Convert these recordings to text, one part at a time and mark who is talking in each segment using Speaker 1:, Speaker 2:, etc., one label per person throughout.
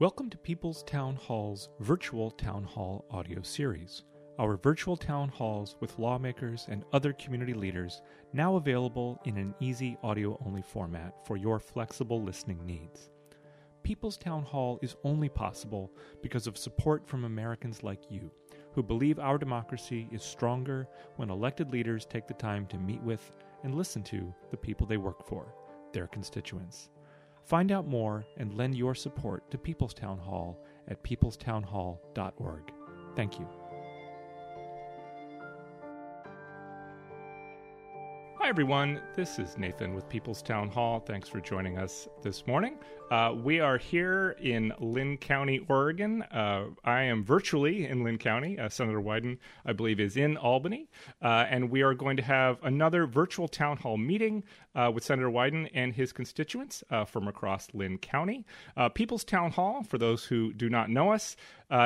Speaker 1: Welcome to People's Town Hall's virtual town hall audio series. Our virtual town halls with lawmakers and other community leaders now available in an easy audio only format for your flexible listening needs. People's Town Hall is only possible because of support from Americans like you, who believe our democracy is stronger when elected leaders take the time to meet with and listen to the people they work for, their constituents. Find out more and lend your support to People's Town Hall at peoplestownhall.org. Thank you. Hi, everyone. This is Nathan with People's Town Hall. Thanks for joining us this morning. Uh, we are here in Linn County, Oregon. Uh, I am virtually in Linn County. Uh, Senator Wyden, I believe, is in Albany. Uh, and we are going to have another virtual town hall meeting uh, with Senator Wyden and his constituents uh, from across Linn County. People's Town Hall, for those who do not know us,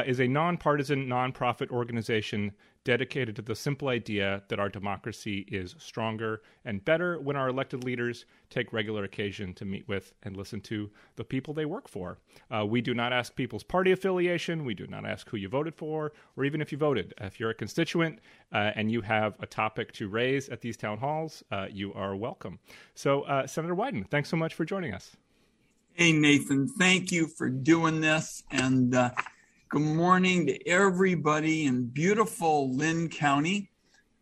Speaker 1: is a nonpartisan nonprofit organization dedicated to the simple idea that our democracy is stronger and better when our elected leaders take regular occasion to meet with and listen to the people they work for. Uh, we do not ask people's party affiliation, we do not ask who you voted for, or even if you voted. If you're a constituent uh, and you have a topic to raise at these town halls, uh, you are welcome. So, uh, Senator Wyden, thanks so much for joining us.
Speaker 2: Hey, Nathan, thank you for doing this. And uh, Good morning to everybody in beautiful Linn County.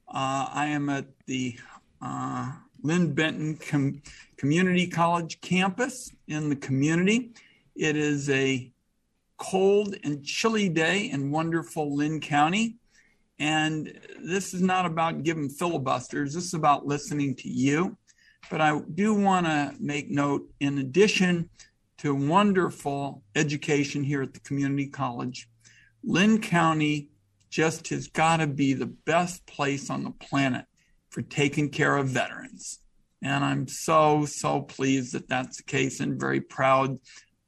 Speaker 2: Uh, I am at the uh, Linn Benton Com- Community College campus in the community. It is a cold and chilly day in wonderful Linn County. And this is not about giving filibusters, this is about listening to you. But I do want to make note, in addition to wonderful education here at the community college. Linn County just has got to be the best place on the planet for taking care of veterans. And I'm so, so pleased that that's the case and very proud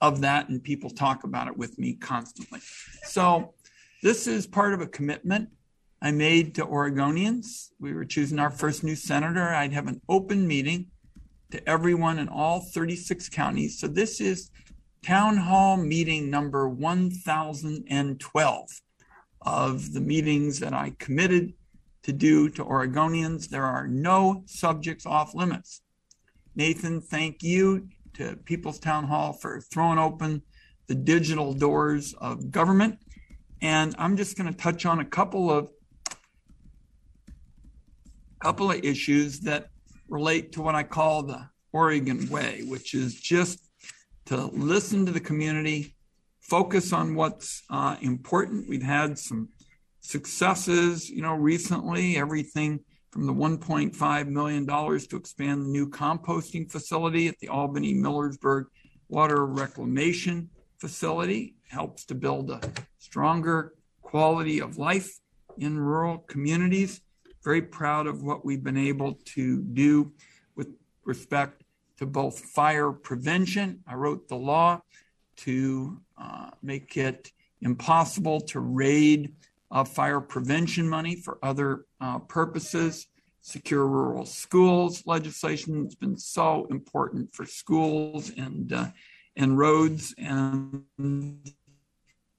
Speaker 2: of that. And people talk about it with me constantly. So, this is part of a commitment I made to Oregonians. We were choosing our first new senator. I'd have an open meeting to everyone in all 36 counties. So this is town hall meeting number 1012 of the meetings that I committed to do to Oregonians. There are no subjects off limits. Nathan, thank you to People's Town Hall for throwing open the digital doors of government. And I'm just going to touch on a couple of couple of issues that relate to what I call the Oregon way, which is just to listen to the community, focus on what's uh, important. We've had some successes, you know, recently, everything from the $1.5 million to expand the new composting facility at the Albany Millersburg Water Reclamation Facility helps to build a stronger quality of life in rural communities. Very proud of what we've been able to do with respect to both fire prevention. I wrote the law to uh, make it impossible to raid uh, fire prevention money for other uh, purposes. Secure rural schools legislation has been so important for schools and uh, and roads. And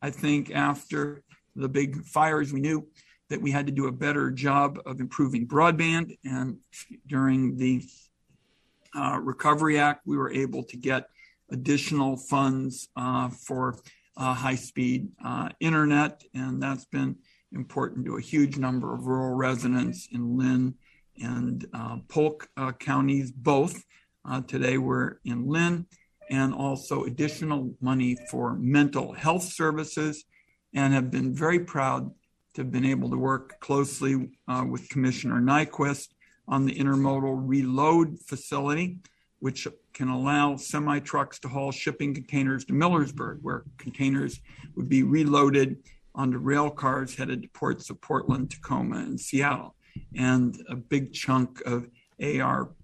Speaker 2: I think after the big fires, we knew that we had to do a better job of improving broadband. And during the uh, Recovery Act, we were able to get additional funds uh, for uh, high speed uh, internet, and that's been important to a huge number of rural residents in Linn and uh, Polk uh, counties, both. today we're in Linn, and also additional money for mental health services, and have been very proud to have been able to work closely with Commissioner Nyquist on the intermodal reload facility, which can allow semi trucks to haul shipping containers to Millersburg, where containers would be reloaded onto rail cars headed to ports of Portland, Tacoma, and Seattle. And a big chunk of ARP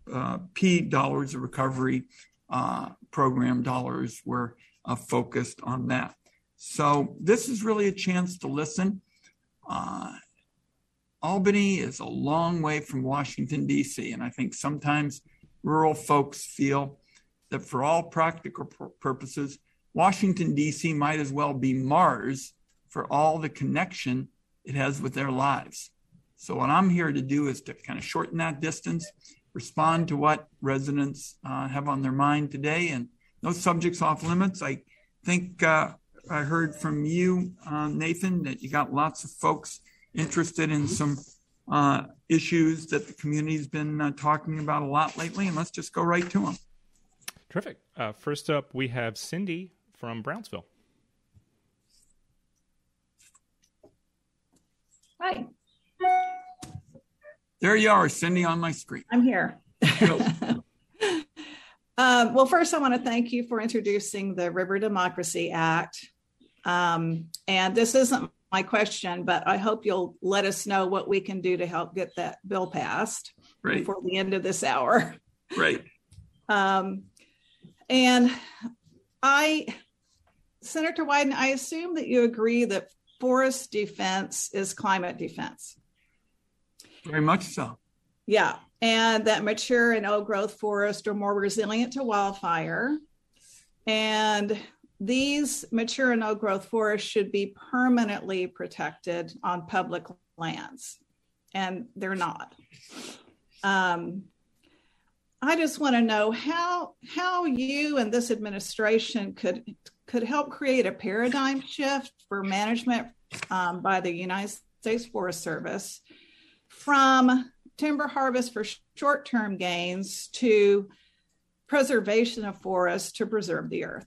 Speaker 2: dollars, the recovery uh, program dollars, were uh, focused on that. So this is really a chance to listen. Uh, Albany is a long way from Washington, D.C., and I think sometimes rural folks feel that for all practical purposes, Washington, D.C. might as well be Mars for all the connection it has with their lives. So, what I'm here to do is to kind of shorten that distance, respond to what residents uh, have on their mind today, and no subjects off limits. I think uh, I heard from you, uh, Nathan, that you got lots of folks interested in some uh, issues that the community's been uh, talking about a lot lately, and let's just go right to them.
Speaker 1: Terrific. Uh, first up, we have Cindy from Brownsville.
Speaker 3: Hi.
Speaker 2: There you are, Cindy, on my screen.
Speaker 3: I'm here. um, well, first, I want to thank you for introducing the River Democracy Act. Um, and this isn't my question, but I hope you'll let us know what we can do to help get that bill passed
Speaker 2: right.
Speaker 3: before the end of this hour.
Speaker 2: Right.
Speaker 3: Um, and I, Senator Wyden, I assume that you agree that forest defense is climate defense.
Speaker 2: Very much so.
Speaker 3: Yeah. And that mature and old growth forests are more resilient to wildfire. And these mature and old growth forests should be permanently protected on public lands. And they're not. Um, I just want to know how how you and this administration could could help create a paradigm shift for management um, by the United States Forest Service from timber harvest for short term gains to preservation of forests to preserve the earth?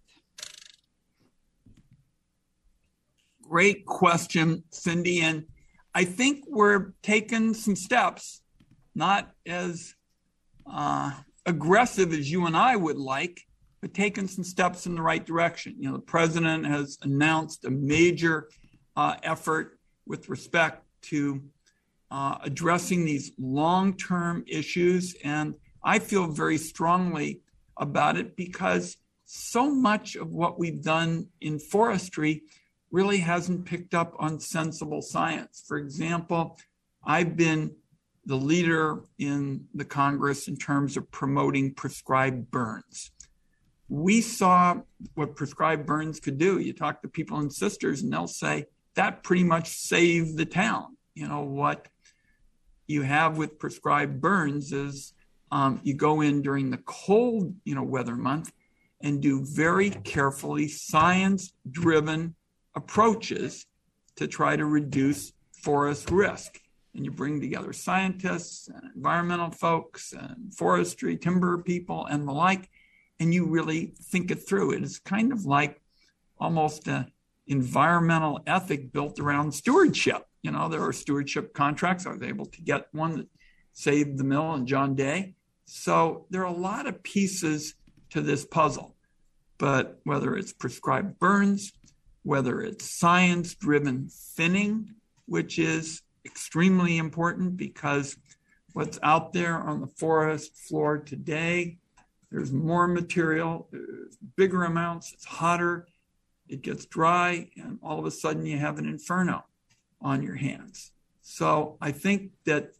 Speaker 2: Great question, Cindy. And I think we're taking some steps, not as uh, aggressive as you and I would like, but taking some steps in the right direction. You know, the president has announced a major uh, effort with respect to uh, addressing these long term issues. And I feel very strongly about it because so much of what we've done in forestry really hasn't picked up on sensible science. For example, I've been the leader in the Congress in terms of promoting prescribed burns. We saw what prescribed burns could do. You talk to people in Sisters, and they'll say that pretty much saved the town. You know, what you have with prescribed burns is um, you go in during the cold, you know, weather month and do very carefully science driven approaches to try to reduce forest risk. And you bring together scientists and environmental folks and forestry, timber people, and the like, and you really think it through. It is kind of like almost an environmental ethic built around stewardship. You know, there are stewardship contracts. I was able to get one that saved the mill and John Day. So there are a lot of pieces to this puzzle. But whether it's prescribed burns, whether it's science driven thinning, which is extremely important because what's out there on the forest floor today, there's more material, bigger amounts, it's hotter, it gets dry, and all of a sudden you have an inferno on your hands. So I think that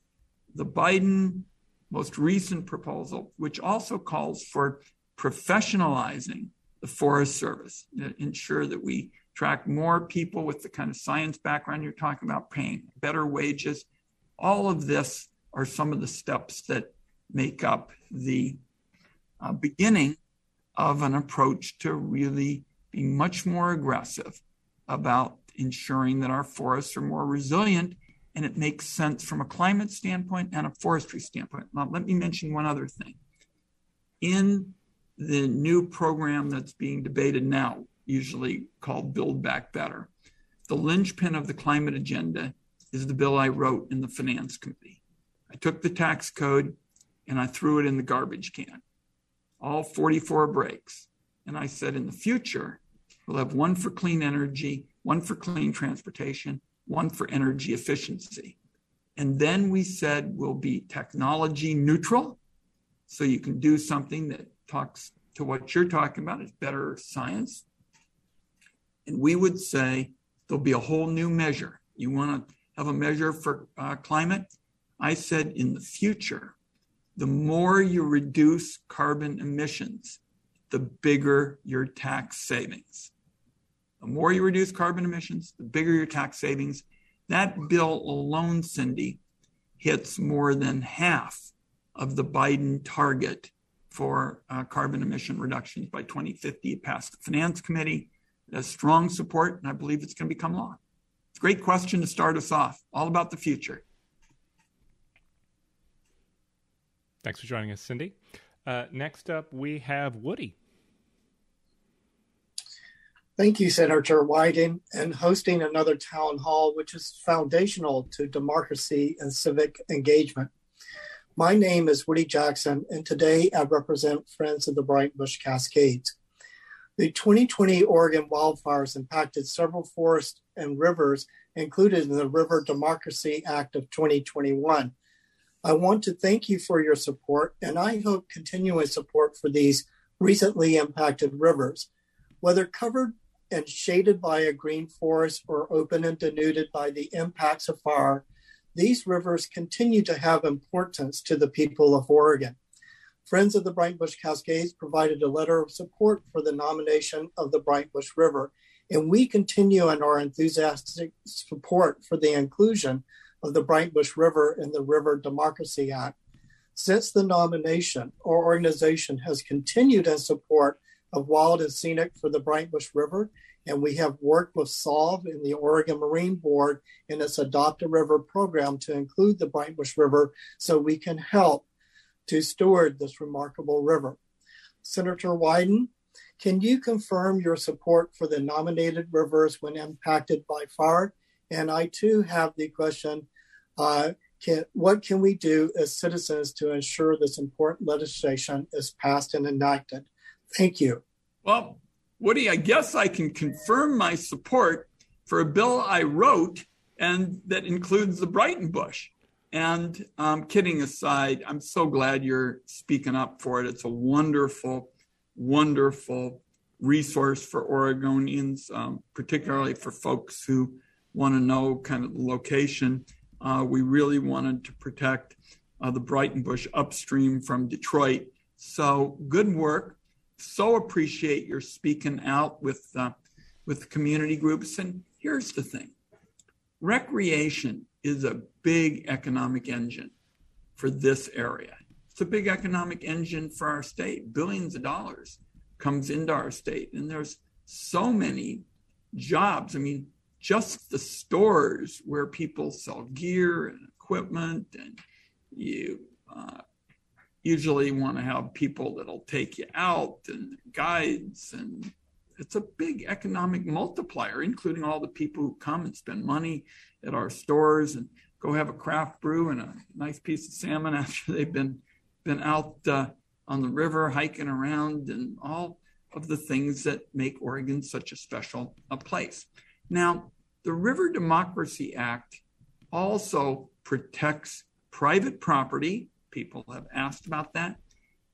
Speaker 2: the Biden most recent proposal, which also calls for professionalizing the Forest Service, ensure that we track more people with the kind of science background you're talking about, paying better wages. All of this are some of the steps that make up the uh, beginning of an approach to really be much more aggressive about ensuring that our forests are more resilient and it makes sense from a climate standpoint and a forestry standpoint. Now, let me mention one other thing. In the new program that's being debated now, usually called Build Back Better, the linchpin of the climate agenda is the bill I wrote in the Finance Committee. I took the tax code and I threw it in the garbage can, all 44 breaks. And I said, in the future, we'll have one for clean energy one for clean transportation, one for energy efficiency. And then we said we'll be technology neutral. So you can do something that talks to what you're talking about, is better science. And we would say there'll be a whole new measure. You want to have a measure for uh, climate? I said in the future, the more you reduce carbon emissions, the bigger your tax savings. The more you reduce carbon emissions, the bigger your tax savings. That bill alone, Cindy, hits more than half of the Biden target for uh, carbon emission reductions by 2050. It passed the Finance Committee. It has strong support, and I believe it's going to become law. It's a great question to start us off, all about the future.
Speaker 1: Thanks for joining us, Cindy. Uh, next up, we have Woody.
Speaker 4: Thank you, Senator Wyden, and hosting another town hall, which is foundational to democracy and civic engagement. My name is Woody Jackson, and today I represent Friends of the Breitenbush Cascades. The 2020 Oregon wildfires impacted several forests and rivers included in the River Democracy Act of 2021. I want to thank you for your support, and I hope continuing support for these recently impacted rivers. Whether covered and shaded by a green forest or open and denuded by the impacts of fire, these rivers continue to have importance to the people of Oregon. Friends of the Breitenbush Cascades provided a letter of support for the nomination of the Breitenbush River, and we continue in our enthusiastic support for the inclusion of the Breitenbush River in the River Democracy Act. Since the nomination, our organization has continued in support of wild and scenic for the Breitenbush River and we have worked with SOLVE and the Oregon Marine Board in its Adopt a River program to include the Breitenbush River so we can help to steward this remarkable river. Senator Wyden, can you confirm your support for the nominated rivers when impacted by fire? And I too have the question uh, can, what can we do as citizens to ensure this important legislation is passed and enacted? Thank you.
Speaker 2: Well, Woody, I guess I can confirm my support for a bill I wrote and that includes the Breitenbush. And um, kidding aside, I'm so glad you're speaking up for it. It's a wonderful, wonderful resource for Oregonians, um, particularly for folks who want to know kind of the location. Uh, we really wanted to protect uh, the Breitenbush upstream from Detroit. So good work so appreciate your speaking out with uh, with community groups. And here's the thing: recreation is a big economic engine for this area. It's a big economic engine for our state. Billions of dollars comes into our state, and there's so many jobs. I mean, just the stores where people sell gear and equipment, and you uh, usually want to have people that'll take you out and guides and it's a big economic multiplier including all the people who come and spend money at our stores and go have a craft brew and a nice piece of salmon after they've been been out uh, on the river hiking around and all of the things that make Oregon such a special a place. Now, the River Democracy Act also protects private property people have asked about that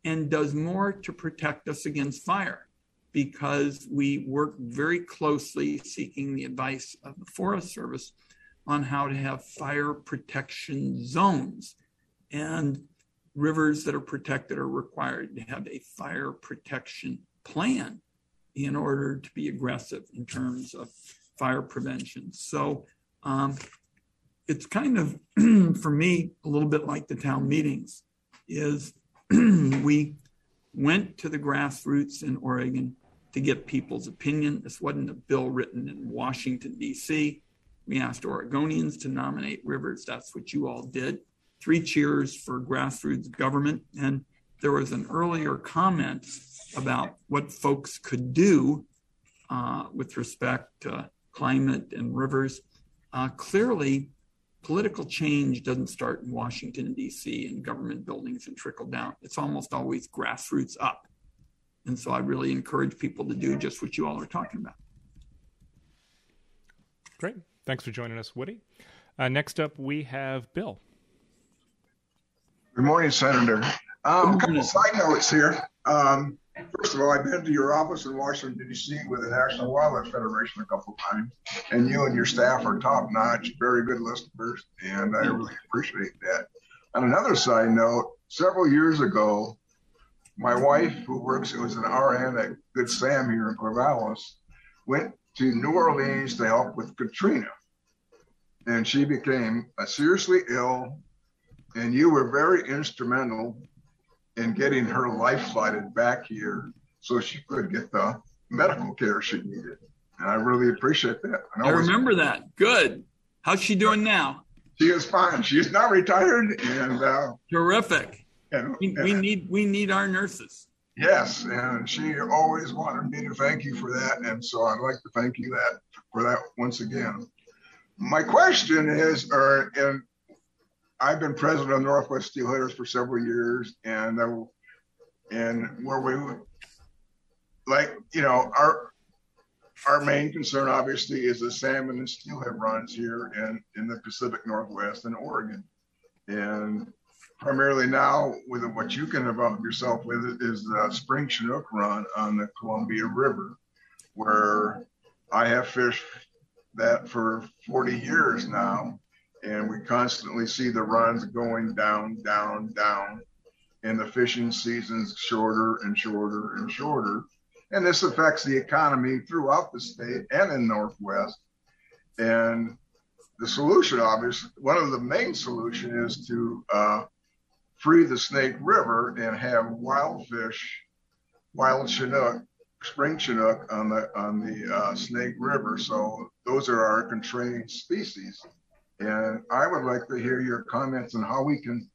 Speaker 2: and does more to protect us against fire because we work very closely seeking the advice of the Forest Service on how to have fire protection zones. And rivers that are protected are required to have a fire protection plan in order to be aggressive in terms of fire prevention. So um, it's kind of for me a little bit like the town meetings is we went to the grassroots in Oregon to get people's opinion. This wasn't a bill written in Washington, D.C. We asked Oregonians to nominate rivers. That's what you all did. Three cheers for grassroots government. And there was an earlier comment about what folks could do uh, with respect to climate and rivers. Uh, clearly, political change doesn't start in Washington, D.C., and government buildings and trickle down. It's almost always grassroots up. And so I really encourage people to do just what you all are talking about.
Speaker 1: Great. Thanks for joining us, Woody. Uh, next up, we have Bill.
Speaker 5: Good morning, Senator. Um, a couple of side notes here. Um, First of all, I've been to your office in Washington, D.C. with the National Wildlife Federation a couple times, and you and your staff are top notch, very good listeners, and I really appreciate that. On another side note, several years ago, my wife, who works, it was an RN at Good Sam here in Corvallis, went to New Orleans to help with Katrina. And she became seriously ill, and you were very instrumental in getting her life flighted back here so she could get the medical care she needed. And I really appreciate that.
Speaker 2: I, I remember that. Good. How's she doing now?
Speaker 5: She is fine. She's not retired and uh,
Speaker 2: terrific. And, we, and, we need we need our nurses.
Speaker 5: Yes, and she always wanted me to thank you for that, and so I'd like to thank you that for that once again. My question is, or and I've been president of Northwest Steelheaders for several years, and uh, and where we like you know our our main concern obviously is the salmon and steelhead runs here in in the Pacific Northwest and Oregon, and primarily now with what you can involve yourself with is the spring chinook run on the Columbia River, where I have fished that for 40 years now, and we constantly see the runs going down, down, down, and the fishing season's shorter and shorter and shorter. And this affects the economy throughout the state and in Northwest. And the solution, obviously, one of the main solution is to uh, free the Snake River and have wild fish, wild Chinook, spring Chinook on the on the uh, Snake River. So those are our constrained species. And I would like to hear your comments on how we can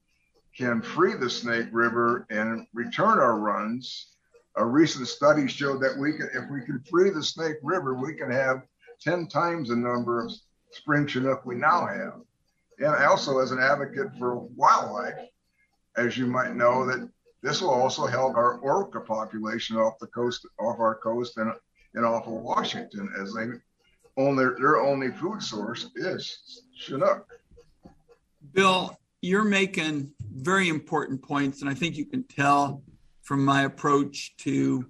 Speaker 5: can free the Snake River and return our runs. A recent study showed that we can, if we can free the Snake River, we can have 10 times the number of spring Chinook we now have. And also, as an advocate for wildlife, as you might know, that this will also help our orca population off the coast, off our coast, and and off of Washington, as they only their only food source is Chinook.
Speaker 2: Bill, you're making very important points, and I think you can tell from my approach to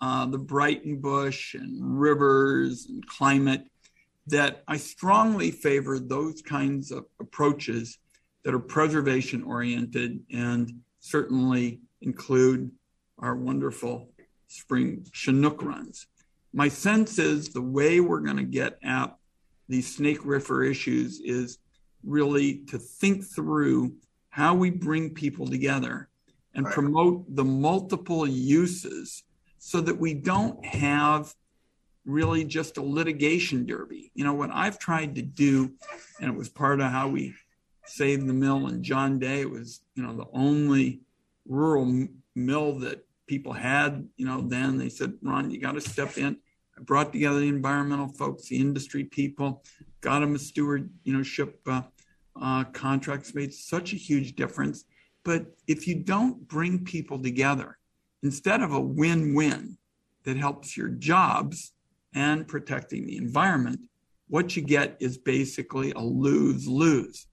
Speaker 2: uh, the Bush and rivers and climate that I strongly favor those kinds of approaches that are preservation oriented and certainly include our wonderful spring Chinook runs. My sense is the way we're going to get at these snake river issues is really to think through how we bring people together and right. promote the multiple uses so that we don't have really just a litigation derby. You know, what I've tried to do, and it was part of how we saved the mill and John Day was, you know, the only rural mill that people had, you know, then they said, Ron, you got to step in. I brought together the environmental folks, the industry people, got them a steward, you know, ship uh, uh, contracts made such a huge difference. But if you don't bring people together, instead of a win-win that helps your jobs and protecting the environment, what you get is basically a lose-lose.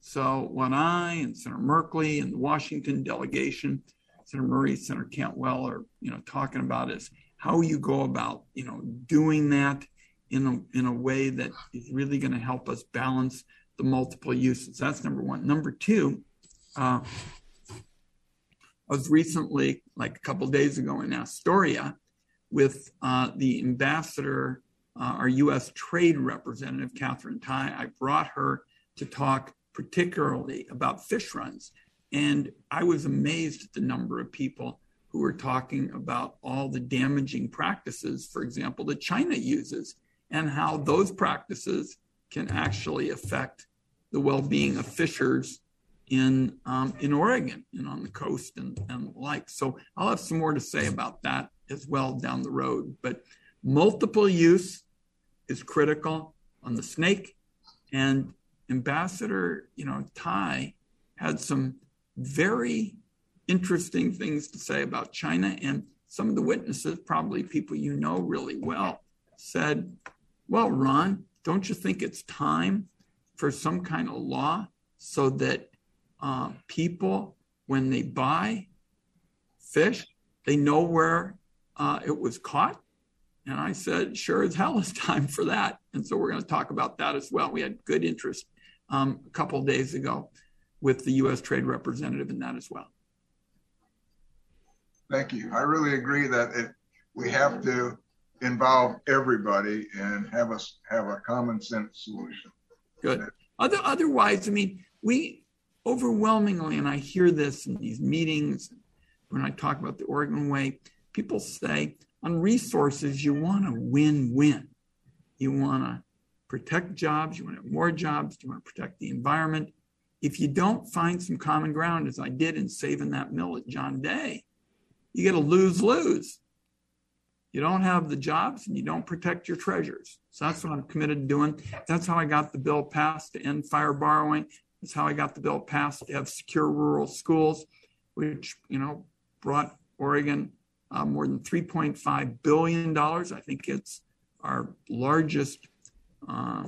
Speaker 2: So what I and Senator Merkley and the Washington delegation, Senator Murray, Senator Cantwell are, you know, talking about is how you go about, you know, doing that in a, in a way that is really going to help us balance the multiple uses. That's number one. Number two, uh, I was recently, like a couple days ago, in Astoria with uh, the ambassador, uh, our U.S. trade representative, Katherine Tai. I brought her to talk particularly about fish runs. And I was amazed at the number of people who were talking about all the damaging practices, for example, that China uses, and how those practices can actually affect the well-being of fishers in um, in Oregon and on the coast and, and the like. So I'll have some more to say about that as well down the road. But multiple use is critical on the snake, and Ambassador, you know, Tai had some very interesting things to say about China. And some of the witnesses, probably people you know really well, said, Well, Ron, don't you think it's time for some kind of law so that uh, people, when they buy fish, they know where uh, it was caught? And I said, Sure as hell it's time for that. And so we're going to talk about that as well. We had good interest um, a couple days ago with the U.S. Trade Representative in that as well.
Speaker 5: Thank you. I really agree that it, we have to involve everybody and have us have a common sense solution.
Speaker 2: Good. Other, otherwise, I mean, we overwhelmingly, and I hear this in these meetings when I talk about the Oregon Way, people say on resources, you want to win win. You want to protect jobs, you want to have more jobs, you want to protect the environment. If you don't find some common ground, as I did in saving that mill at John Day, you get a lose lose. You don't have the jobs and you don't protect your treasures. So that's what I'm committed to doing. That's how I got the bill passed to end fire borrowing. That's how I got the bill passed to have secure rural schools, which, you know, brought Oregon uh, more than $3.5 billion. I think it's our largest uh,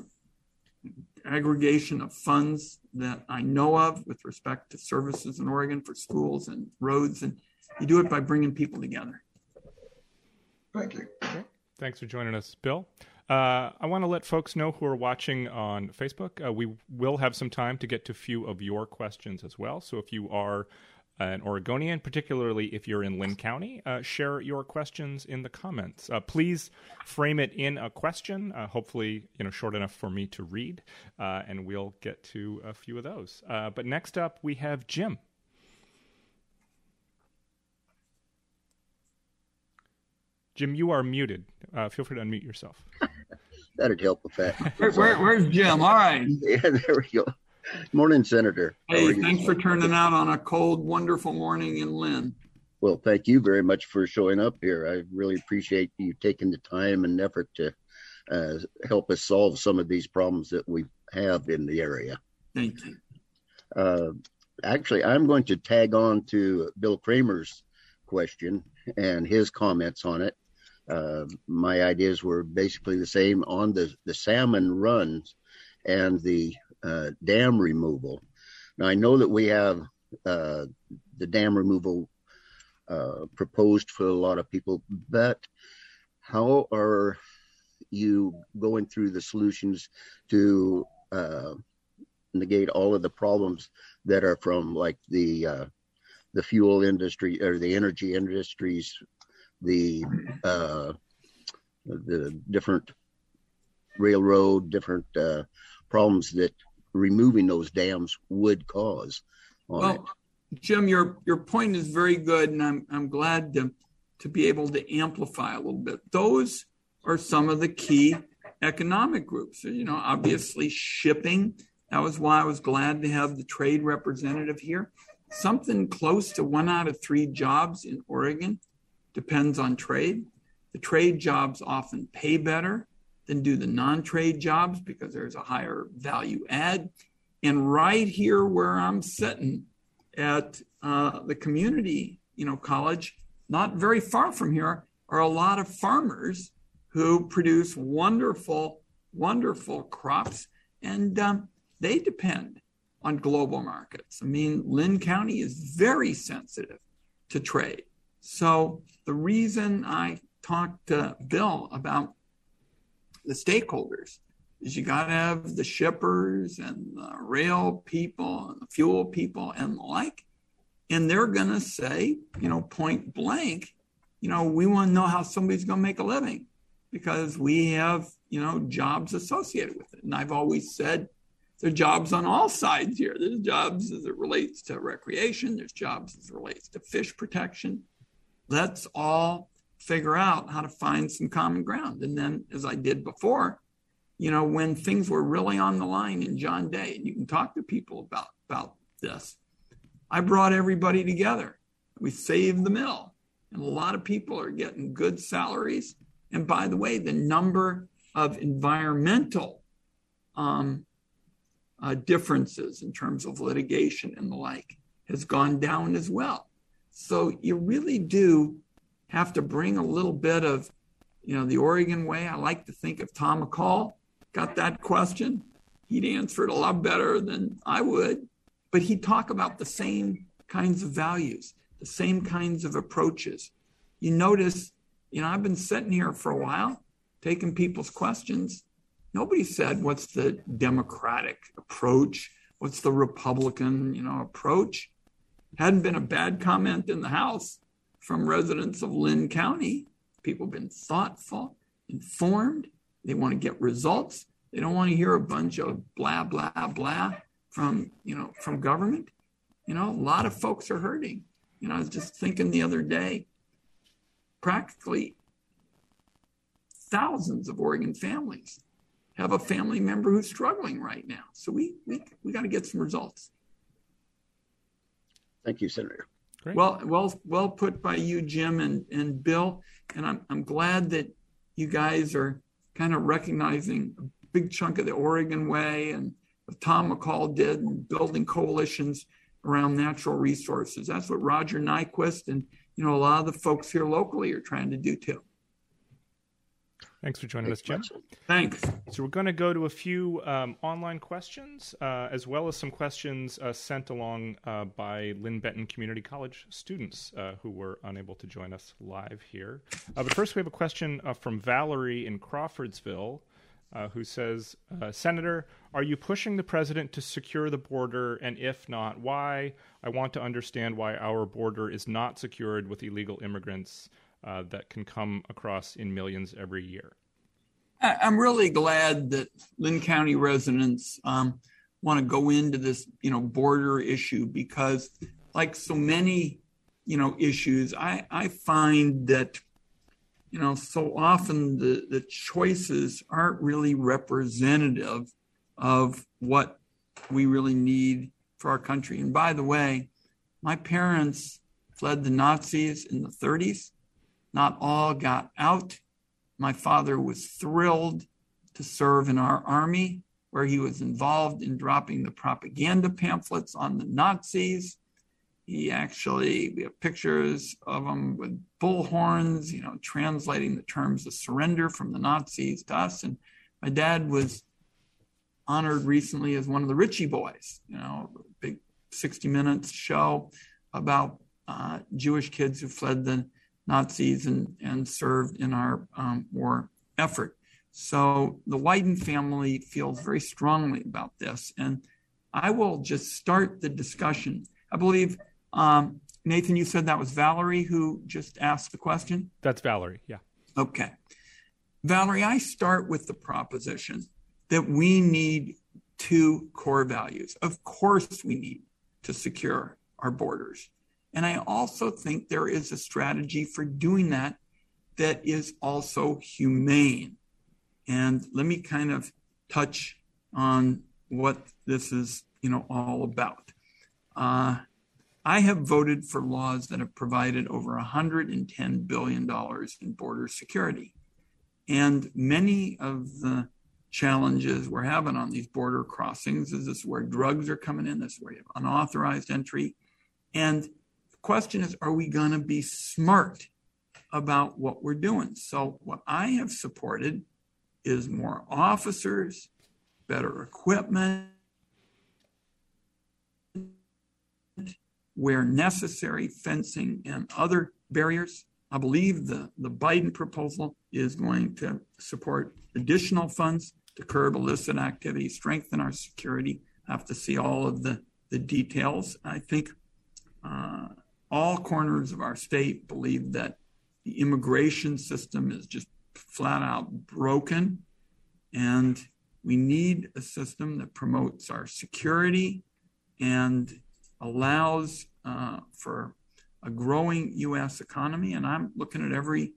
Speaker 2: aggregation of funds that I know of with respect to services in Oregon for schools and roads. And you do it by bringing people together.
Speaker 5: Thank you. Okay.
Speaker 1: Thanks for joining us, Bill. Uh, I want to let folks know who are watching on Facebook. Uh, we will have some time to get to a few of your questions as well. So if you are an Oregonian, particularly if you're in Linn County, uh, share your questions in the comments. Uh, please frame it in a question, uh, hopefully, you know, short enough for me to read, uh, and we'll get to a few of those. Uh, but next up, we have Jim. Jim, you are muted. Uh, feel free to unmute yourself.
Speaker 6: That'd help with that.
Speaker 2: Where, where, where's Jim? All right.
Speaker 6: Yeah, there we go. Morning, Senator.
Speaker 2: Hey, thanks for turning out on a cold, wonderful morning in Linn.
Speaker 6: Well, thank you very much for showing up here. I really appreciate you taking the time and effort to uh, help us solve some of these problems that we have in the area.
Speaker 2: Thank you.
Speaker 6: Uh, actually, I'm going to tag on to Bill Kramer's question and his comments on it. Uh, my ideas were basically the same on the, the salmon runs and the uh, dam removal. Now, I know that we have uh, the dam removal uh, proposed for a lot of people, but how are you going through the solutions to uh, negate all of the problems that are from like the uh, the fuel industry or the energy industries, the uh, the different railroad, different uh, problems that removing those dams would cause.
Speaker 2: well, it. Jim, your your point is very good, and I'm I'm glad to to be able to amplify a little bit. Those are some of the key economic groups. You know, obviously shipping. That was why I was glad to have the trade representative here. Something close to one out of three jobs in Oregon depends on trade. The trade jobs often pay better than do the non-trade jobs because there's a higher value add. And right here where I'm sitting at uh, the community, you know, college, not very far from here, are a lot of farmers who produce wonderful, wonderful crops, and um, they depend on global markets. I mean, Linn County is very sensitive to trade. So the reason I talked to Bill about the stakeholders is you got to have the shippers and the rail people and the fuel people and the like. And they're going to say, you know, point blank, you know, we want to know how somebody's going to make a living because we have, you know, jobs associated with it. And I've always said there are jobs on all sides here. There's jobs as it relates to recreation, there's jobs as it relates to fish protection. Let's all figure out how to find some common ground. And then, as I did before, you know, when things were really on the line in John Day, and you can talk to people about, about this, I brought everybody together. We saved the mill, and a lot of people are getting good salaries. And by the way, the number of environmental um, uh, differences in terms of litigation and the like has gone down as well. So you really do have to bring a little bit of, you know, the Oregon way. I like to think if Tom McCall got that question, he'd answer it a lot better than I would. But he'd talk about the same kinds of values, the same kinds of approaches. You notice, you know, I've been sitting here for a while, taking people's questions. Nobody said, what's the Democratic approach? What's the Republican, you know, approach? Hadn't been a bad comment in the House from residents of Linn County. People have been thoughtful, informed. They want to get results. They don't want to hear a bunch of blah blah blah from you know from government. You know, a lot of folks are hurting. You know, I was just thinking the other day, practically thousands of Oregon families have a family member who's struggling right now. So we we, we got to get some results.
Speaker 6: Thank you, Senator.
Speaker 2: Great. Well, well, well put by you, Jim and, and Bill. And I'm, I'm glad that you guys are kind of recognizing a big chunk of the Oregon way and what Tom McCall did and building coalitions around natural resources. That's what Roger Nyquist and you know a lot of the folks here locally are trying to do too.
Speaker 1: Thanks for joining us, Jim.
Speaker 2: Thanks.
Speaker 1: So we're going to go to a few um, online questions, uh, as well as some questions uh, sent along uh, by Linn Benton Community College students uh, who were unable to join us live here. Uh, but first, we have a question uh, from Valerie in Crawfordsville. who says, Senator, are you pushing the president to secure the border? And if not, why? I want to understand why our border is not secured with illegal immigrants uh, that can come across in millions every year.
Speaker 2: I'm really glad that Linn County residents um, want to go into this, you know, border issue because, like so many, you know, issues, I, I find that, you know, so often the, the choices aren't really representative of what we really need for our country. And by the way, my parents fled the Nazis in the 30s. Not all got out. My father was thrilled to serve in our army, where he was involved in dropping the propaganda pamphlets on the Nazis. He actually, we have pictures of him with bullhorns, you know, translating the terms of surrender from the Nazis to us. And my dad was honored recently as one of the Ritchie boys, you know, big 60 Minutes show about uh, Jewish kids who fled the Nazis and, and served in our um, war effort. So the Wyden family feels very strongly about this. And I will just start the discussion. I believe, um, Nathan, you said that was Valerie who just asked the question?
Speaker 1: That's Valerie, yeah.
Speaker 2: Okay. Valerie, I start with the proposition that we need two core values. Of course, we need to secure our borders. And I also think there is a strategy for doing that that is also humane. And let me kind of touch on what this is, you know, all about. Uh, I have voted for laws that have provided over $110 billion in border security. And many of the challenges we're having on these border crossings is this where drugs are coming in, this is where you have unauthorized entry. And question is, are we going to be smart about what we're doing? So, what I have supported is more officers, better equipment, where necessary, fencing and other barriers. I believe the, the Biden proposal is going to support additional funds to curb illicit activity, strengthen our security. I have to see all of the, the details. I think uh, all corners of our state believe that the immigration system is just flat out broken. And we need a system that promotes our security and allows uh, for a growing U.S. economy. And I'm looking at every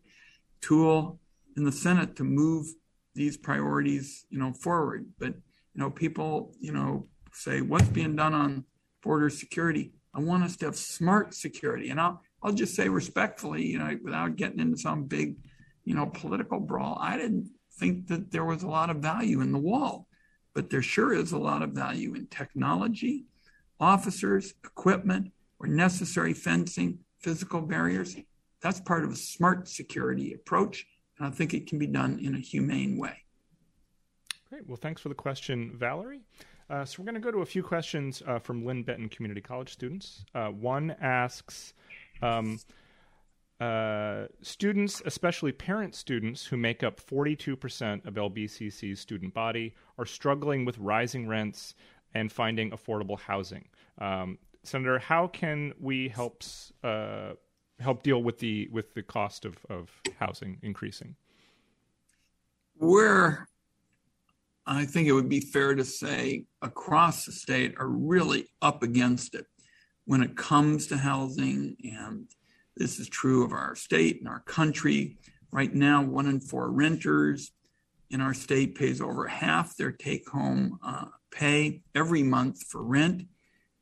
Speaker 2: tool in the Senate to move these priorities, you know, forward. But you know, people, you know, say what's being done on border security. I want us to have smart security. And I'll, I'll just say respectfully, you know, without getting into some big, you know, political brawl, I didn't think that there was a lot of value in the wall, but there sure is a lot of value in technology, officers, equipment, or necessary fencing, physical barriers. That's part of a smart security approach. And I think it can be done in a humane way.
Speaker 1: Great. Well, thanks for the question, Valerie. Uh, so we're going to go to a few questions uh, from Linn Benton Community College students. Uh, one asks, um, uh, students, especially parent students who make up 42% of LBCC's student body, are struggling with rising rents and finding affordable housing. Um, Senator, how can we help? Uh, help deal with the with the cost of, of housing increasing?
Speaker 2: We're, I think it would be fair to say, across the state are really up against it when it comes to housing, and this is true of our state and our country. Right now, one in four renters in our state pays over half their take home uh, pay every month for rent.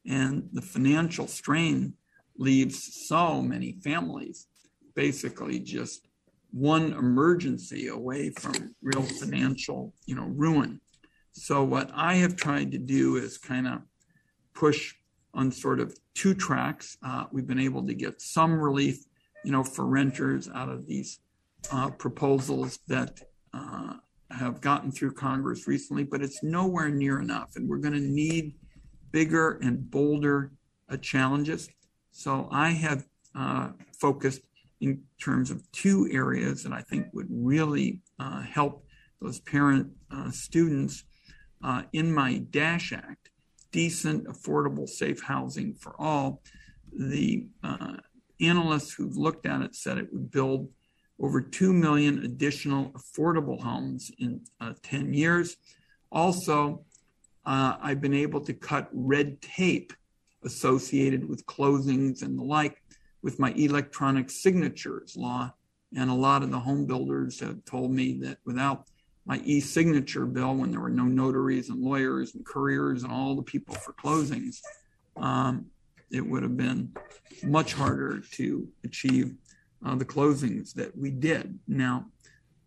Speaker 2: And the financial strain leaves so many families basically just one emergency away from real financial you know ruin. So what i have tried to do is kind of push on sort of two tracks. Uh, we've been able to get some relief you know for renters out of these uh, proposals that uh, have gotten through congress recently but it's nowhere near enough and we're going to need bigger and bolder uh, challenges. So i have uh, focused in terms of two areas that I think would really uh, help those parent uh, students uh, in my DASH Act, decent, affordable, safe housing for all. The uh, analysts who've looked at it said it would build over 2 million additional affordable homes in uh, 10 years. Also, uh, I've been able to cut red tape associated with closings and the like with my electronic signatures law. And a lot of the home builders have told me that without my e signature bill, when there were no notaries and lawyers and couriers and all the people for closings, um, it would have been much harder to achieve uh, the closings that we did. Now,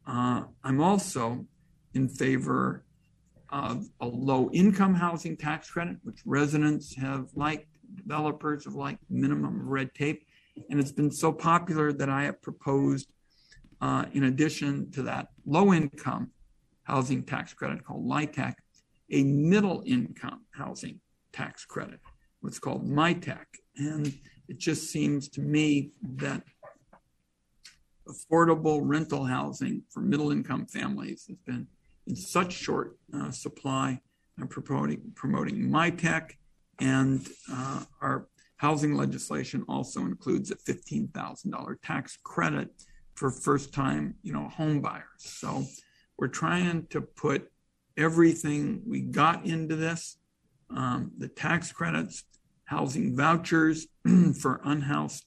Speaker 2: uh, I'm also in favor of a low income housing tax credit, which residents have liked, developers have liked, minimum red tape. And it's been so popular that I have proposed, uh, in addition to that low income housing tax credit called LIHTC, a middle income housing tax credit, what's called MITAC. And it just seems to me that affordable rental housing for middle income families has been in such short uh, supply. I'm promoting, promoting MITAC and uh, our Housing legislation also includes a $15,000 tax credit for first time, you know, home buyers. So we're trying to put everything we got into this, um, the tax credits, housing vouchers for unhoused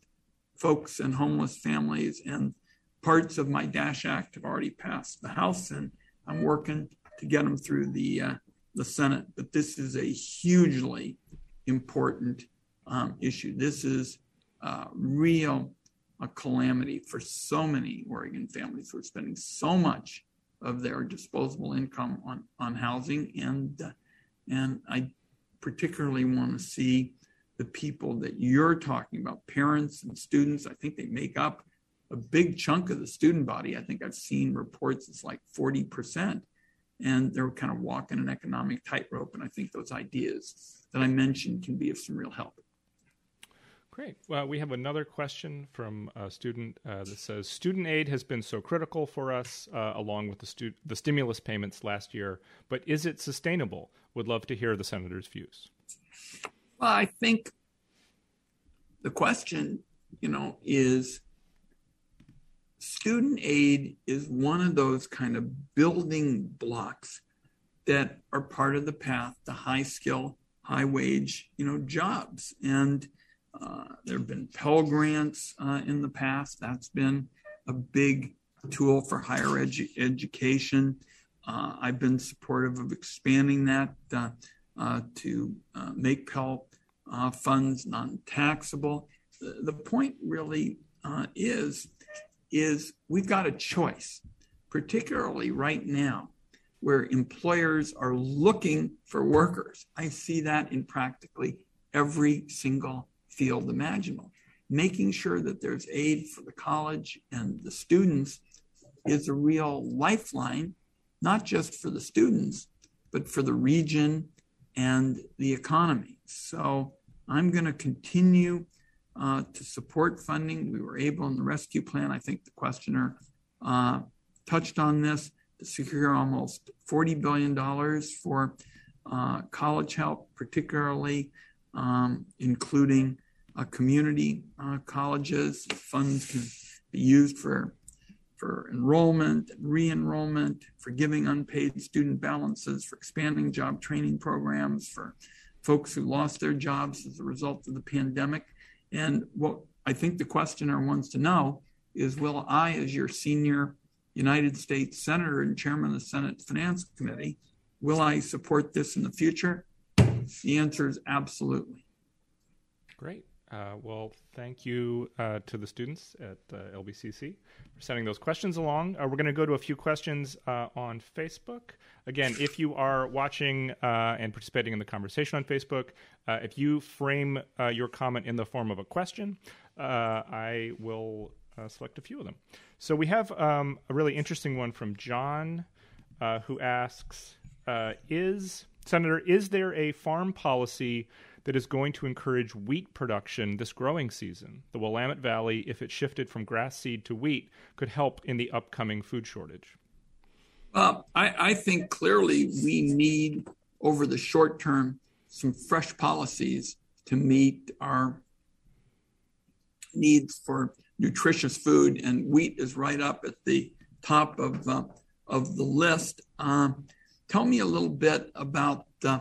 Speaker 2: folks and homeless families, and parts of my Dash Act have already passed the House, and I'm working to get them through the uh, the Senate. But this is a hugely important um, issue. This is uh, real a calamity for so many Oregon families who are spending so much of their disposable income on on housing, and uh, and I particularly want to see the people that you're talking about, parents and students. I think they make up a big chunk of the student body. I think I've seen reports it's like 40 percent, and they're kind of walking an economic tightrope. And I think those ideas that I mentioned can be of some real help.
Speaker 1: Great. Well, we have another question from a student uh, that says Student aid has been so critical for us, uh, along with the, stu- the stimulus payments last year, but is it sustainable? Would love to hear the senator's views.
Speaker 2: Well, I think the question, you know, is student aid is one of those kind of building blocks that are part of the path to high skill, high wage, you know, jobs. And there have been Pell Grants uh, in the past. That's been a big tool for higher edu- education. Uh, I've been supportive of expanding that uh, uh, to make Pell funds non-taxable. The, the point really is is we've got a choice, particularly right now, where employers are looking for workers. I see that in practically every single field imaginable. Making sure that there's aid for the college and the students is a real lifeline, not just for the students, but for the region and the economy. So I'm going to continue uh, to support funding. We were able in the rescue plan, I think the questioner uh, touched on this, to secure almost $40 billion for uh, college help, particularly um, including uh, community uh, colleges. Funds can be used for for enrollment re-enrollment, for giving unpaid student balances, for expanding job training programs, for folks who lost their jobs as a result of the pandemic. And what I think the questioner wants to know is will I, as your senior United States Senator and Chairman of the Senate Finance Committee, will I support this in the future? The answer is absolutely.
Speaker 1: Great. Uh, well, thank you uh, to the students at uh, LBCC for sending those questions along. Uh, we're going to go to a few questions uh, on Facebook. Again, if you are watching uh, and participating in the conversation on Facebook, if you frame your comment in the form of a question, I will select a few of them. So we have um, a really interesting one from John, who asks, "Is Senator, is there a farm policy?" That is going to encourage wheat production this growing season. The Willamette Valley, if it shifted from grass seed to wheat, could help in the upcoming food shortage.
Speaker 2: Uh, I, I think clearly we need, over the short term, some fresh policies to meet our needs for nutritious food, and wheat is right up at the top of uh, of the list. Um, tell me a little bit about uh,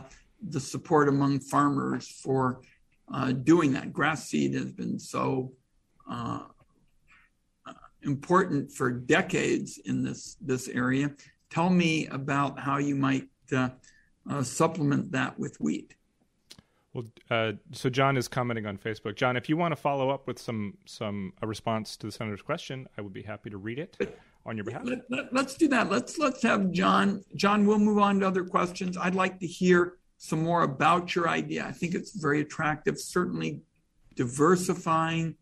Speaker 2: the support among farmers for uh, doing that. Grass seed has been so uh, important for decades in this this area. Tell me about how you might uh, uh supplement that with wheat.
Speaker 1: Well, uh, so John is commenting on Facebook. John, if you want to follow up with some some a response to the senator's question, I would be happy to read it on your behalf.
Speaker 2: Let, us let, do that. Let's let's have John. John, we'll move on to other questions. I'd like to hear some more about your idea. I think it's very attractive. Certainly, diversifying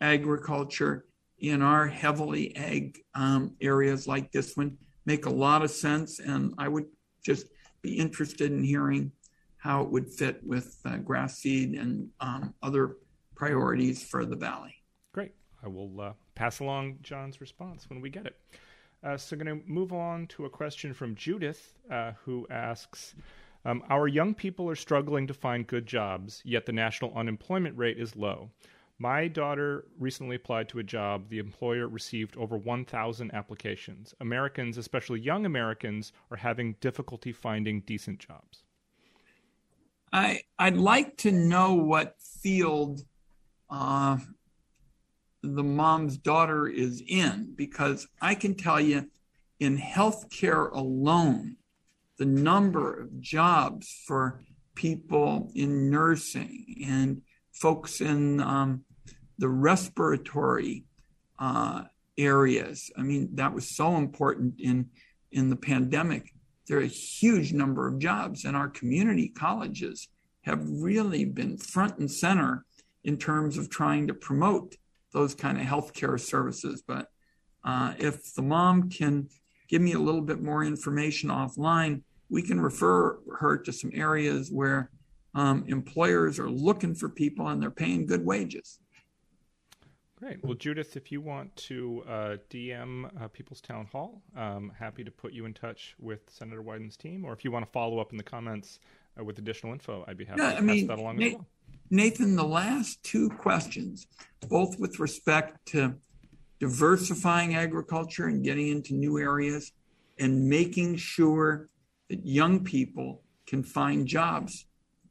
Speaker 2: agriculture in our heavily ag um, areas like this one make a lot of sense. And I would just be interested in hearing how it would fit with uh, grass seed and um, other priorities for the valley.
Speaker 1: Great. I will uh, pass along John's response when we get it. Uh, so, going to move on to a question from Judith, uh, who asks um, our young people are struggling to find good jobs, yet the national unemployment rate is low. My daughter recently applied to a job. The employer received over 1,000 applications. Americans, especially young Americans, are having difficulty finding decent jobs.
Speaker 2: I, I'd like to know what field uh, the mom's daughter is in because I can tell you in healthcare alone, the number of jobs for people in nursing and folks in um, the respiratory uh, areas. I mean, that was so important in in the pandemic. There are a huge number of jobs, and our community colleges have really been front and center in terms of trying to promote those kind of healthcare services. But uh, if the mom can give me a little bit more information offline, we can refer her to some areas where um, employers are looking for people and they're paying good wages.
Speaker 1: Great. Well, Judith, if you want to uh, DM uh, People's Town Hall, um, happy to put you in touch with Senator Wyden's team. Or if you want to follow up in the comments uh, with additional info, I'd be happy yeah, to I pass mean, that along well.
Speaker 2: Nathan, the last two questions, both with respect to diversifying agriculture and getting into new areas and making sure that young people can find jobs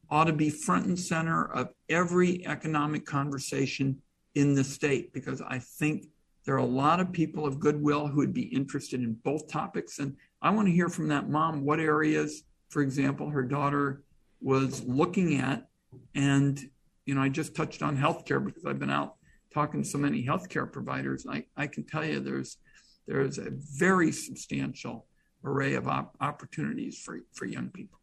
Speaker 2: ought to be front and center of every economic conversation in the state because I think there are a lot of people of goodwill who would be interested in both topics. And I want to hear from that mom what areas, for example, her daughter was looking at. And, you know, I just touched on healthcare because I've been out talking to so many healthcare providers. I, I can tell you there's there's a very substantial array of op- opportunities for, for young people.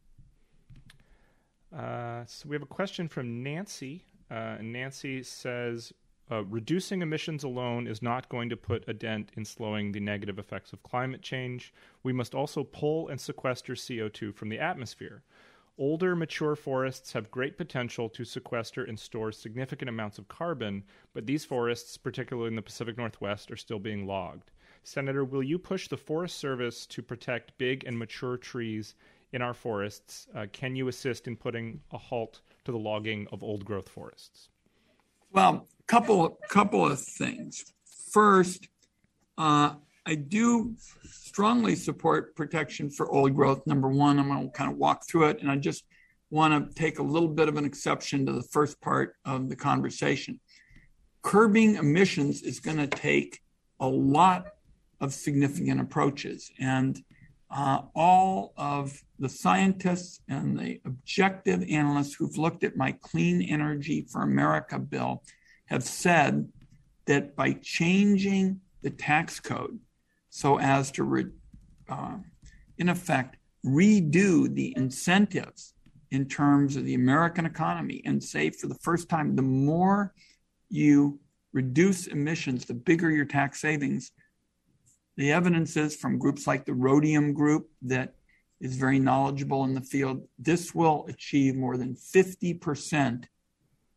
Speaker 1: Uh, so we have a question from Nancy. Uh, Nancy says, uh, reducing emissions alone is not going to put a dent in slowing the negative effects of climate change. We must also pull and sequester CO2 from the atmosphere. Older, mature forests have great potential to sequester and store significant amounts of carbon, but these forests, particularly in the Pacific Northwest, are still being logged. Senator, will you push the Forest Service to protect big and mature trees in our forests? Uh, can you assist in putting a halt to the logging of old growth forests?
Speaker 2: Well, couple couple of things. First, uh, I do strongly support protection for old growth. Number one, I'm going to kind of walk through it, and I just want to take a little bit of an exception to the first part of the conversation. Curbing emissions is going to take a lot of significant approaches, and uh, all of the scientists and the objective analysts who've looked at my Clean Energy for America bill have said that by changing the tax code so as to, re, uh, in effect, redo the incentives in terms of the American economy and say for the first time, the more you reduce emissions, the bigger your tax savings. The evidence is from groups like the Rhodium Group that is very knowledgeable in the field. This will achieve more than 50%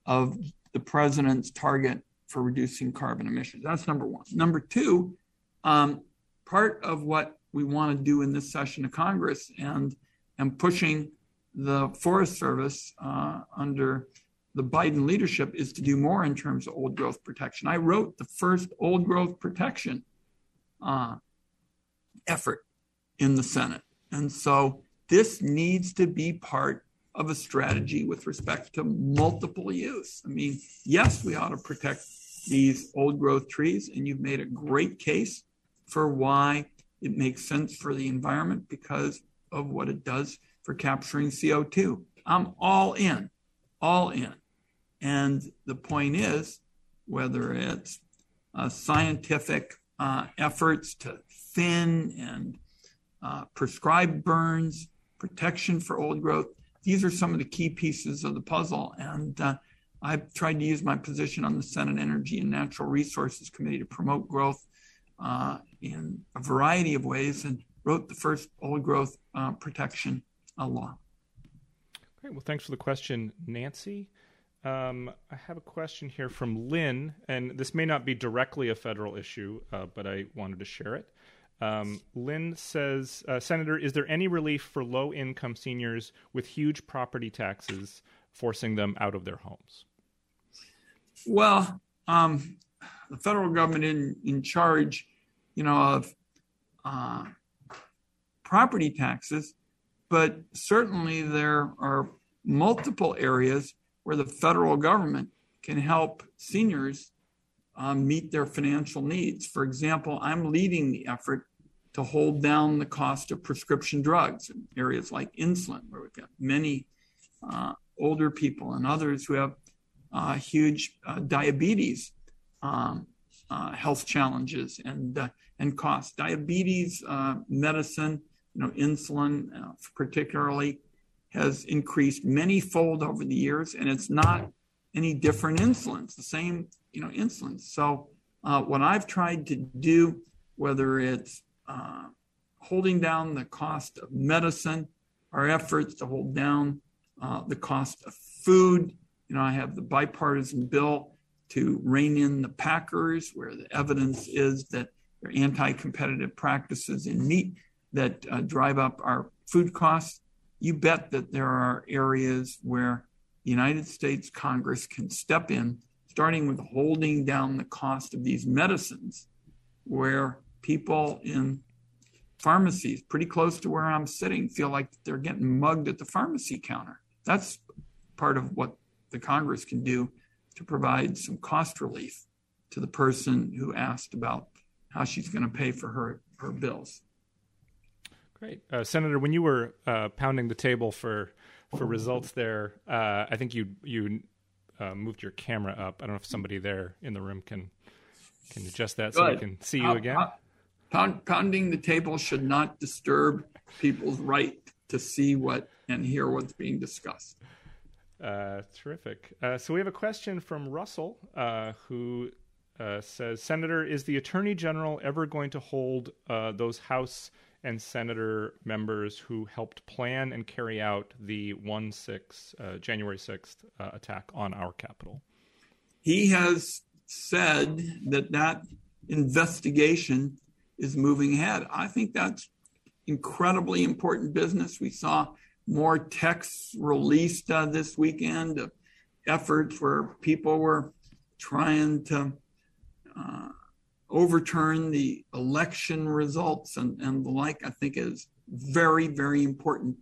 Speaker 2: of the president's target for reducing carbon emissions. That's number one. Number two, um, part of what we want to do in this session of Congress and and pushing the Forest Service uh, under the Biden leadership is to do more in terms of old growth protection. I wrote the first old growth protection uh, effort in the Senate, and so this needs to be part of a strategy with respect to multiple use. I mean, yes, we ought to protect these old growth trees, and you've made a great case for why it makes sense for the environment because of what it does for capturing CO2. I'm all in, all in. And the point is, whether it's uh, scientific uh, efforts to thin and uh, prescribe burns, protection for old growth, these are some of the key pieces of the puzzle. And uh, I've tried to use my position on the Senate Energy and Natural Resources Committee to promote growth uh, in a variety of ways and wrote the first old growth uh, protection uh, law.
Speaker 1: Great. Well, thanks for the question, Nancy. Um, I have a question here from Lynn, and this may not be directly a federal issue, uh, but I wanted to share it. Um, Lynn says, uh, Senator, is there any relief for low income seniors with huge property taxes forcing them out of their homes?
Speaker 2: Well, um, the federal government in, in charge, you know, of uh, property taxes, but certainly there are multiple areas where the federal government can help seniors um, meet their financial needs. For example, I'm leading the effort to hold down the cost of prescription drugs in areas like insulin, where we've got many uh, older people and others who have uh, huge uh, diabetes um, uh, health challenges and uh, and costs. Diabetes uh, medicine, you know, insulin particularly, has increased many fold over the years, and it's not any different insulin. It's the same you know insulin. So uh, what I've tried to do, whether it's uh, holding down the cost of medicine, our efforts to hold down uh, the cost of food. You know, I have the bipartisan bill to rein in the packers, where the evidence is that there are anti-competitive practices in meat that uh, drive up our food costs. You bet that there are areas where the United States Congress can step in starting with holding down the cost of these medicines, where people in pharmacies pretty close to where I'm sitting feel like they're getting mugged at the pharmacy counter. That's part of what the Congress can do to provide some cost relief to the person who asked about how she's going to pay for her, her bills.
Speaker 1: Great. Uh, Senator, when you were uh, pounding the table for for results there, uh, I think you you uh, moved your camera up. I don't know if somebody there in the room can can adjust that so we can see you again.
Speaker 2: Pound, pounding the table should not disturb people's right to see what and hear what's being discussed.
Speaker 1: Uh, terrific. Uh, so we have a question from Russell, uh, who uh, says, "Senator, is the Attorney General ever going to hold uh, those House and Senator members who helped plan and carry out the one six uh, January sixth attack on our Capitol.
Speaker 2: He has said that that investigation is moving ahead. I think that's incredibly important business. We saw more texts released uh, this weekend of efforts where people were trying to uh, overturn the election results and, and the like, I think is very, very important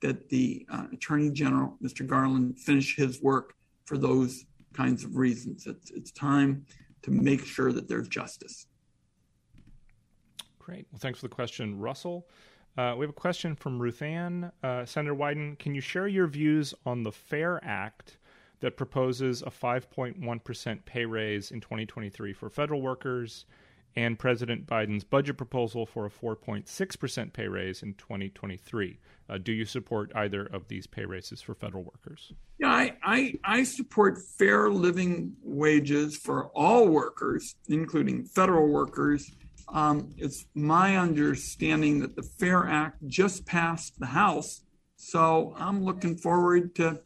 Speaker 2: that the uh, Attorney General, Mr. Garland, finish his work for those kinds of reasons. It's, it's time to make sure that there's justice.
Speaker 1: Great. Well, thanks for the question, Russell. Uh, we have a question from Ruth Ann. Uh, Senator Wyden, can you share your views on the FAIR Act that proposes a 5.1% pay raise in 2023 for federal workers and President Biden's budget proposal for a 4.6% pay raise in 2023? Uh, do you support either of these pay raises for federal workers?
Speaker 2: Yeah, I, I, I support fair living wages for all workers, including federal workers um, it's my understanding that the FAIR Act just passed the House. So I'm looking forward to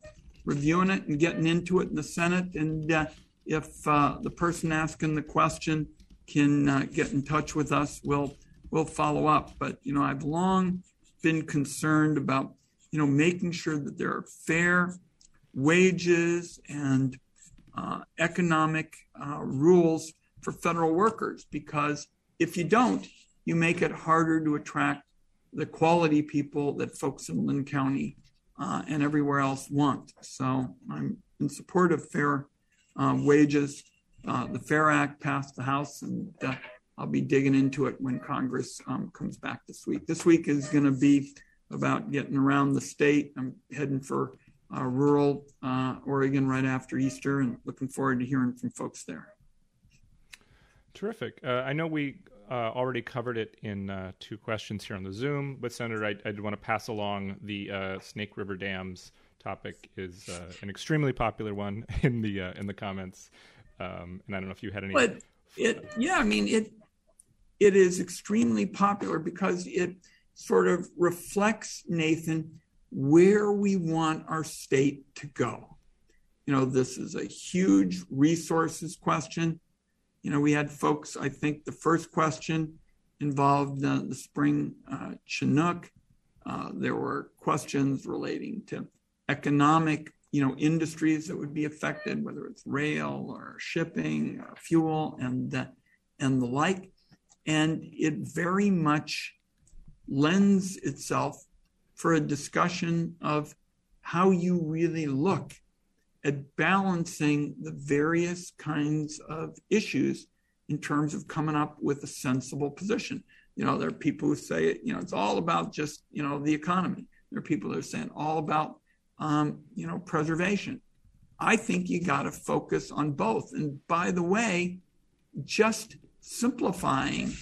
Speaker 2: reviewing it and getting into it in the Senate. And uh, if uh, the person asking the question can uh, get in touch with us, we'll we'll follow up. But you know, I've long been concerned about you know making sure that there are fair wages and uh, economic uh, rules for federal workers because if you don't, you make it harder to attract the quality people that folks in Linn County uh, and everywhere else want. So I'm in support of fair uh, wages. Uh, the FAIR Act passed the House, and uh, I'll be digging into it when Congress um, comes back this week. This week is going to be about getting around the state. I'm heading for uh, rural uh, Oregon right after Easter and looking forward to hearing from folks there.
Speaker 1: Terrific. Uh, I know we uh, already covered it in uh, two questions here on the Zoom, but Senator, I, I want to pass along the uh, Snake River dams topic is uh, an extremely popular one in the uh, in the comments, um, and I don't know if you had any.
Speaker 2: But it, yeah, I mean it. It is extremely popular because it sort of reflects Nathan where we want our state to go. You know, this is a huge resources question you know, we had folks, I think the first question involved uh, the spring uh, Chinook. Uh, there were questions relating to economic, you know, industries that would be affected, whether it's rail or shipping or fuel and, uh, and the like. And it very much lends itself for a discussion of how you really look at balancing the various kinds of issues in terms of coming up with a sensible position. You know, there are people who say, you know, it's all about just, you know, the economy. There are people that are saying all about, um, you know, preservation. I think you got to focus on both. And by the way, just simplifying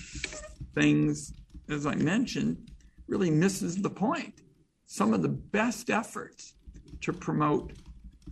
Speaker 2: things, as I mentioned, really misses the point. Some of the best efforts to promote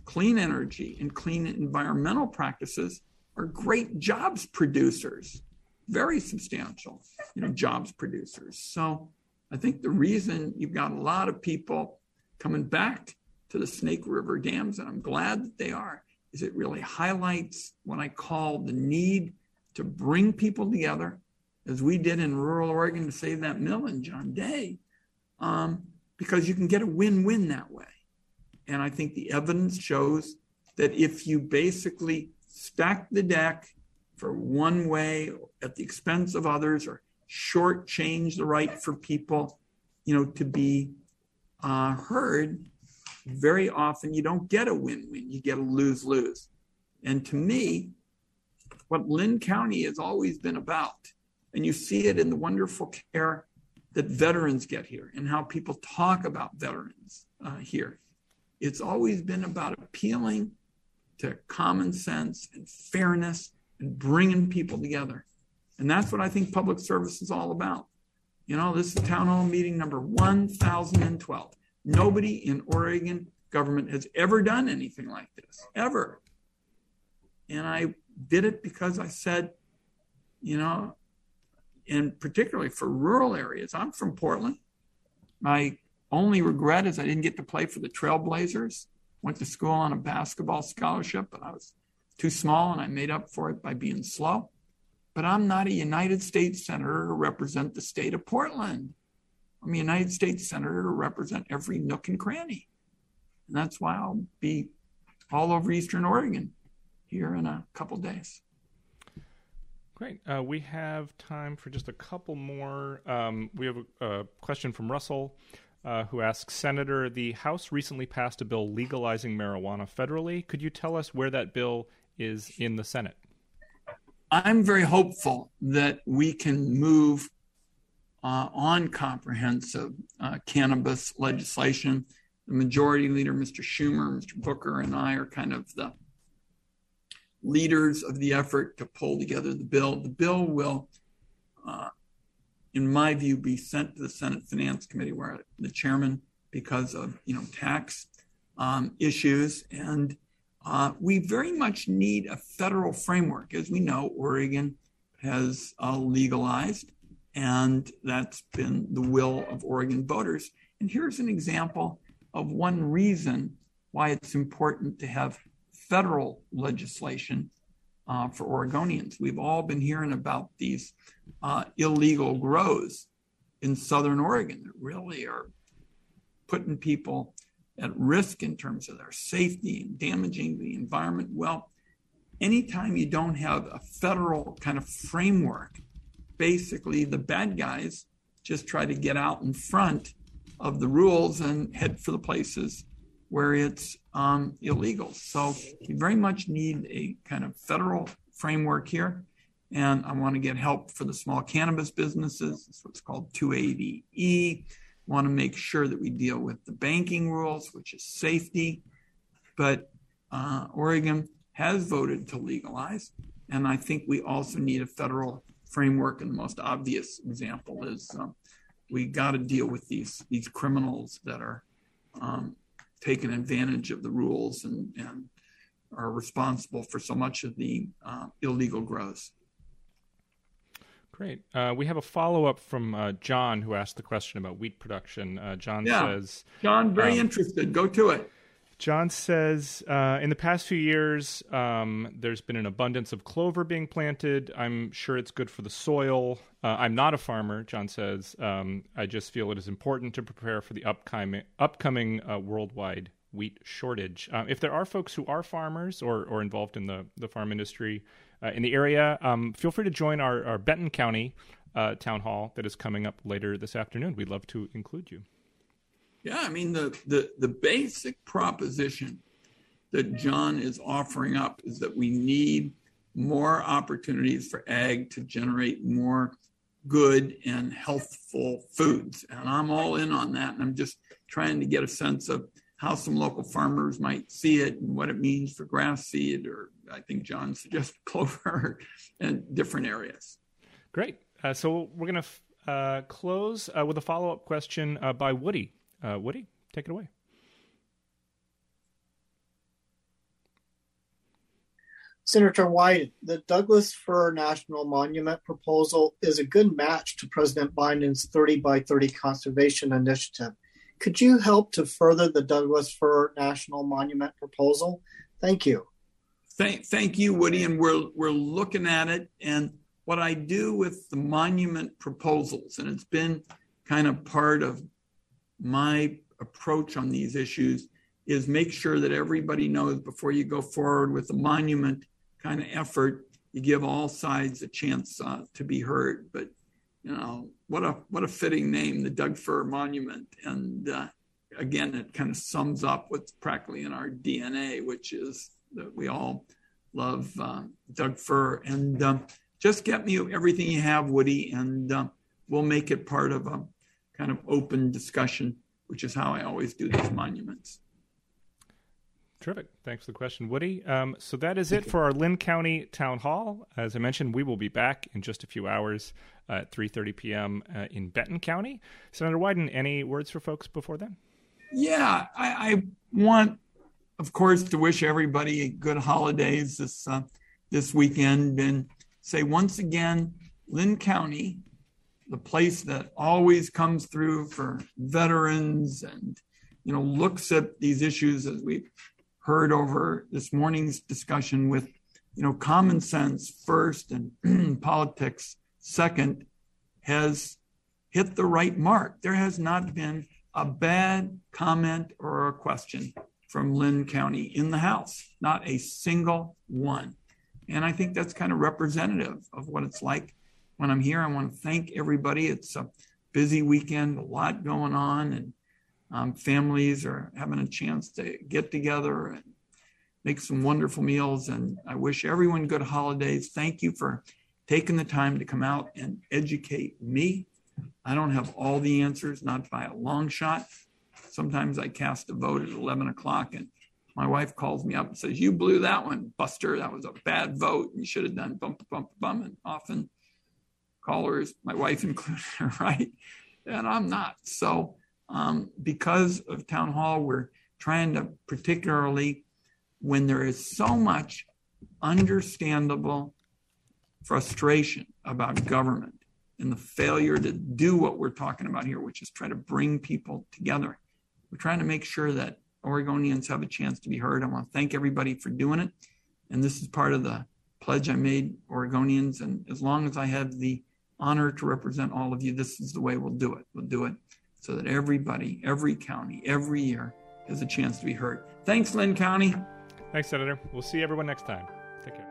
Speaker 2: clean energy and clean environmental practices are great jobs producers, very substantial, you know, jobs producers. So I think the reason you've got a lot of people coming back to the Snake River dams, and I'm glad that they are, is it really highlights what I call the need to bring people together, as we did in rural Oregon to save that mill in John Day, um, because you can get a win-win that way. And I think the evidence shows that if you basically stack the deck for one way at the expense of others or shortchange the right for people, you know, to be uh, heard, very often you don't get a win-win. You get a lose-lose. And to me, what Linn County has always been about, and you see it in the wonderful care that veterans get here and how people talk about veterans uh, here it's always been about appealing to common sense and fairness and bringing people together. And that's what I think public service is all about. You know, this is town hall meeting number 1012. Nobody in Oregon government has ever done anything like this, ever. And I did it because I said, you know, and particularly for rural areas, I'm from Portland. My only regret is I didn't get to play for the Trailblazers. Went to school on a basketball scholarship, but I was too small and I made up for it by being slow. But I'm not a United States Senator to represent the state of Portland. I'm a United States Senator to represent every nook and cranny. And that's why I'll be all over Eastern Oregon here in a couple days.
Speaker 1: Great. Uh, we have time for just a couple more. Um, we have a, a, question from Russell, uh, who asks Senator, the House recently passed a bill legalizing marijuana federally. Could you tell us where that bill is in the Senate?
Speaker 2: I'm very hopeful that we can move uh, on comprehensive uh, cannabis legislation. The majority leader, Mr. Schumer, Mr. Booker, and I are kind of the leaders of the effort to pull together the bill. The bill will, uh, in my view, be sent to the Senate Finance Committee, where the chairman, because of you know tax um, issues, and uh, we very much need a federal framework. As we know, Oregon has uh, legalized, and that's been the will of Oregon voters. And here's an example of one reason why it's important to have federal legislation uh, for Oregonians. We've all been hearing about these uh, illegal grows in Southern Oregon that really are putting people at risk in terms of their safety and damaging the environment. Well, anytime you don't have a federal kind of framework, basically the bad guys just try to get out in front of the rules and head for the places where it's um, illegal. So we very much need a kind of federal framework here. And I want to get help for the small cannabis businesses. It's what's called 280E. Want to make sure that we deal with the banking rules, which is safety. But uh, Oregon has voted to legalize. And I think we also need a federal framework. And the most obvious example is um, we got to deal with these, these criminals that are um, taken advantage of the rules and, and are responsible for so much of the uh, illegal growth.
Speaker 1: Great. Uh, we have a follow up from uh, John who asked the question about wheat production. Uh, John yeah. says,
Speaker 2: John, very um, interested. Go to it.
Speaker 1: John says, uh, in the past few years, um, there's been an abundance of clover being planted. I'm sure it's good for the soil. Uh, I'm not a farmer, John says. Um, I just feel it is important to prepare for the upcoming, upcoming uh, worldwide wheat shortage. Uh, if there are folks who are farmers or, or involved in the, the farm industry uh, in the area, um, feel free to join our, our Benton County uh, town hall that is coming up later this afternoon. We'd love to include you.
Speaker 2: Yeah, I mean the the the basic proposition that John is offering up is that we need more opportunities for ag to generate more good and healthful foods. And I'm all in on that. And I'm just trying to get a sense of how some local farmers might see it and what it means for grass seed, or I think John suggested clover and different areas.
Speaker 1: Great. Uh, so we're going to f- uh, close uh, with a follow up question uh, by Woody. Uh, Woody, take it away.
Speaker 4: Senator Wyden, the Douglas Fir National Monument proposal is a good match to President Biden's 30 by 30 conservation initiative. Could you help to further the Douglas Fir National Monument proposal? Thank you.
Speaker 2: Thank, thank you, Woody. And we're, we're looking at it. And what I do with the monument proposals, and it's been kind of part of my approach on these issues is make sure that everybody knows before you go forward with the monument kind of effort, you give all sides a chance uh, to be heard. But you know what a what a fitting name, the Doug Fir Monument, and uh, again, it kind of sums up what's practically in our DNA, which is that we all love uh, Doug Fir. And um, just get me everything you have, Woody, and uh, we'll make it part of a kind of open discussion, which is how I always do these monuments.
Speaker 1: Terrific. Thanks for the question, Woody. Um, so that is it for our Linn County Town Hall. As I mentioned, we will be back in just a few hours at 3.30 p.m. Uh, in Benton County. Senator Wyden, any words for folks before then?
Speaker 2: Yeah, I, I want, of course, to wish everybody good holidays this uh, this weekend and say once again, Linn County the place that always comes through for veterans and you know looks at these issues as we've heard over this morning's discussion with you know common sense first and politics second has hit the right mark there has not been a bad comment or a question from Linn County in the House, not a single one. And I think that's kind of representative of what it's like when I'm here. I want to thank everybody. It's a busy weekend, a lot going on, and um, families are having a chance to get together and make some wonderful meals. And I wish everyone good holidays. Thank you for taking the time to come out and educate me. I don't have all the answers, not by a long shot. Sometimes I cast a vote at 11 o'clock and my wife calls me up and says, You blew that one, Buster. That was a bad vote. You should have done bump, bump, bump. And often callers, my wife included, right? And I'm not. So, um, because of town hall, we're trying to, particularly when there is so much understandable frustration about government and the failure to do what we're talking about here, which is try to bring people together. We're trying to make sure that Oregonians have a chance to be heard. I want to thank everybody for doing it. And this is part of the pledge I made Oregonians. And as long as I have the honor to represent all of you, this is the way we'll do it. We'll do it so that everybody, every county, every year has a chance to be heard. Thanks, Linn County.
Speaker 1: Thanks, Senator. We'll see everyone next time. Take care.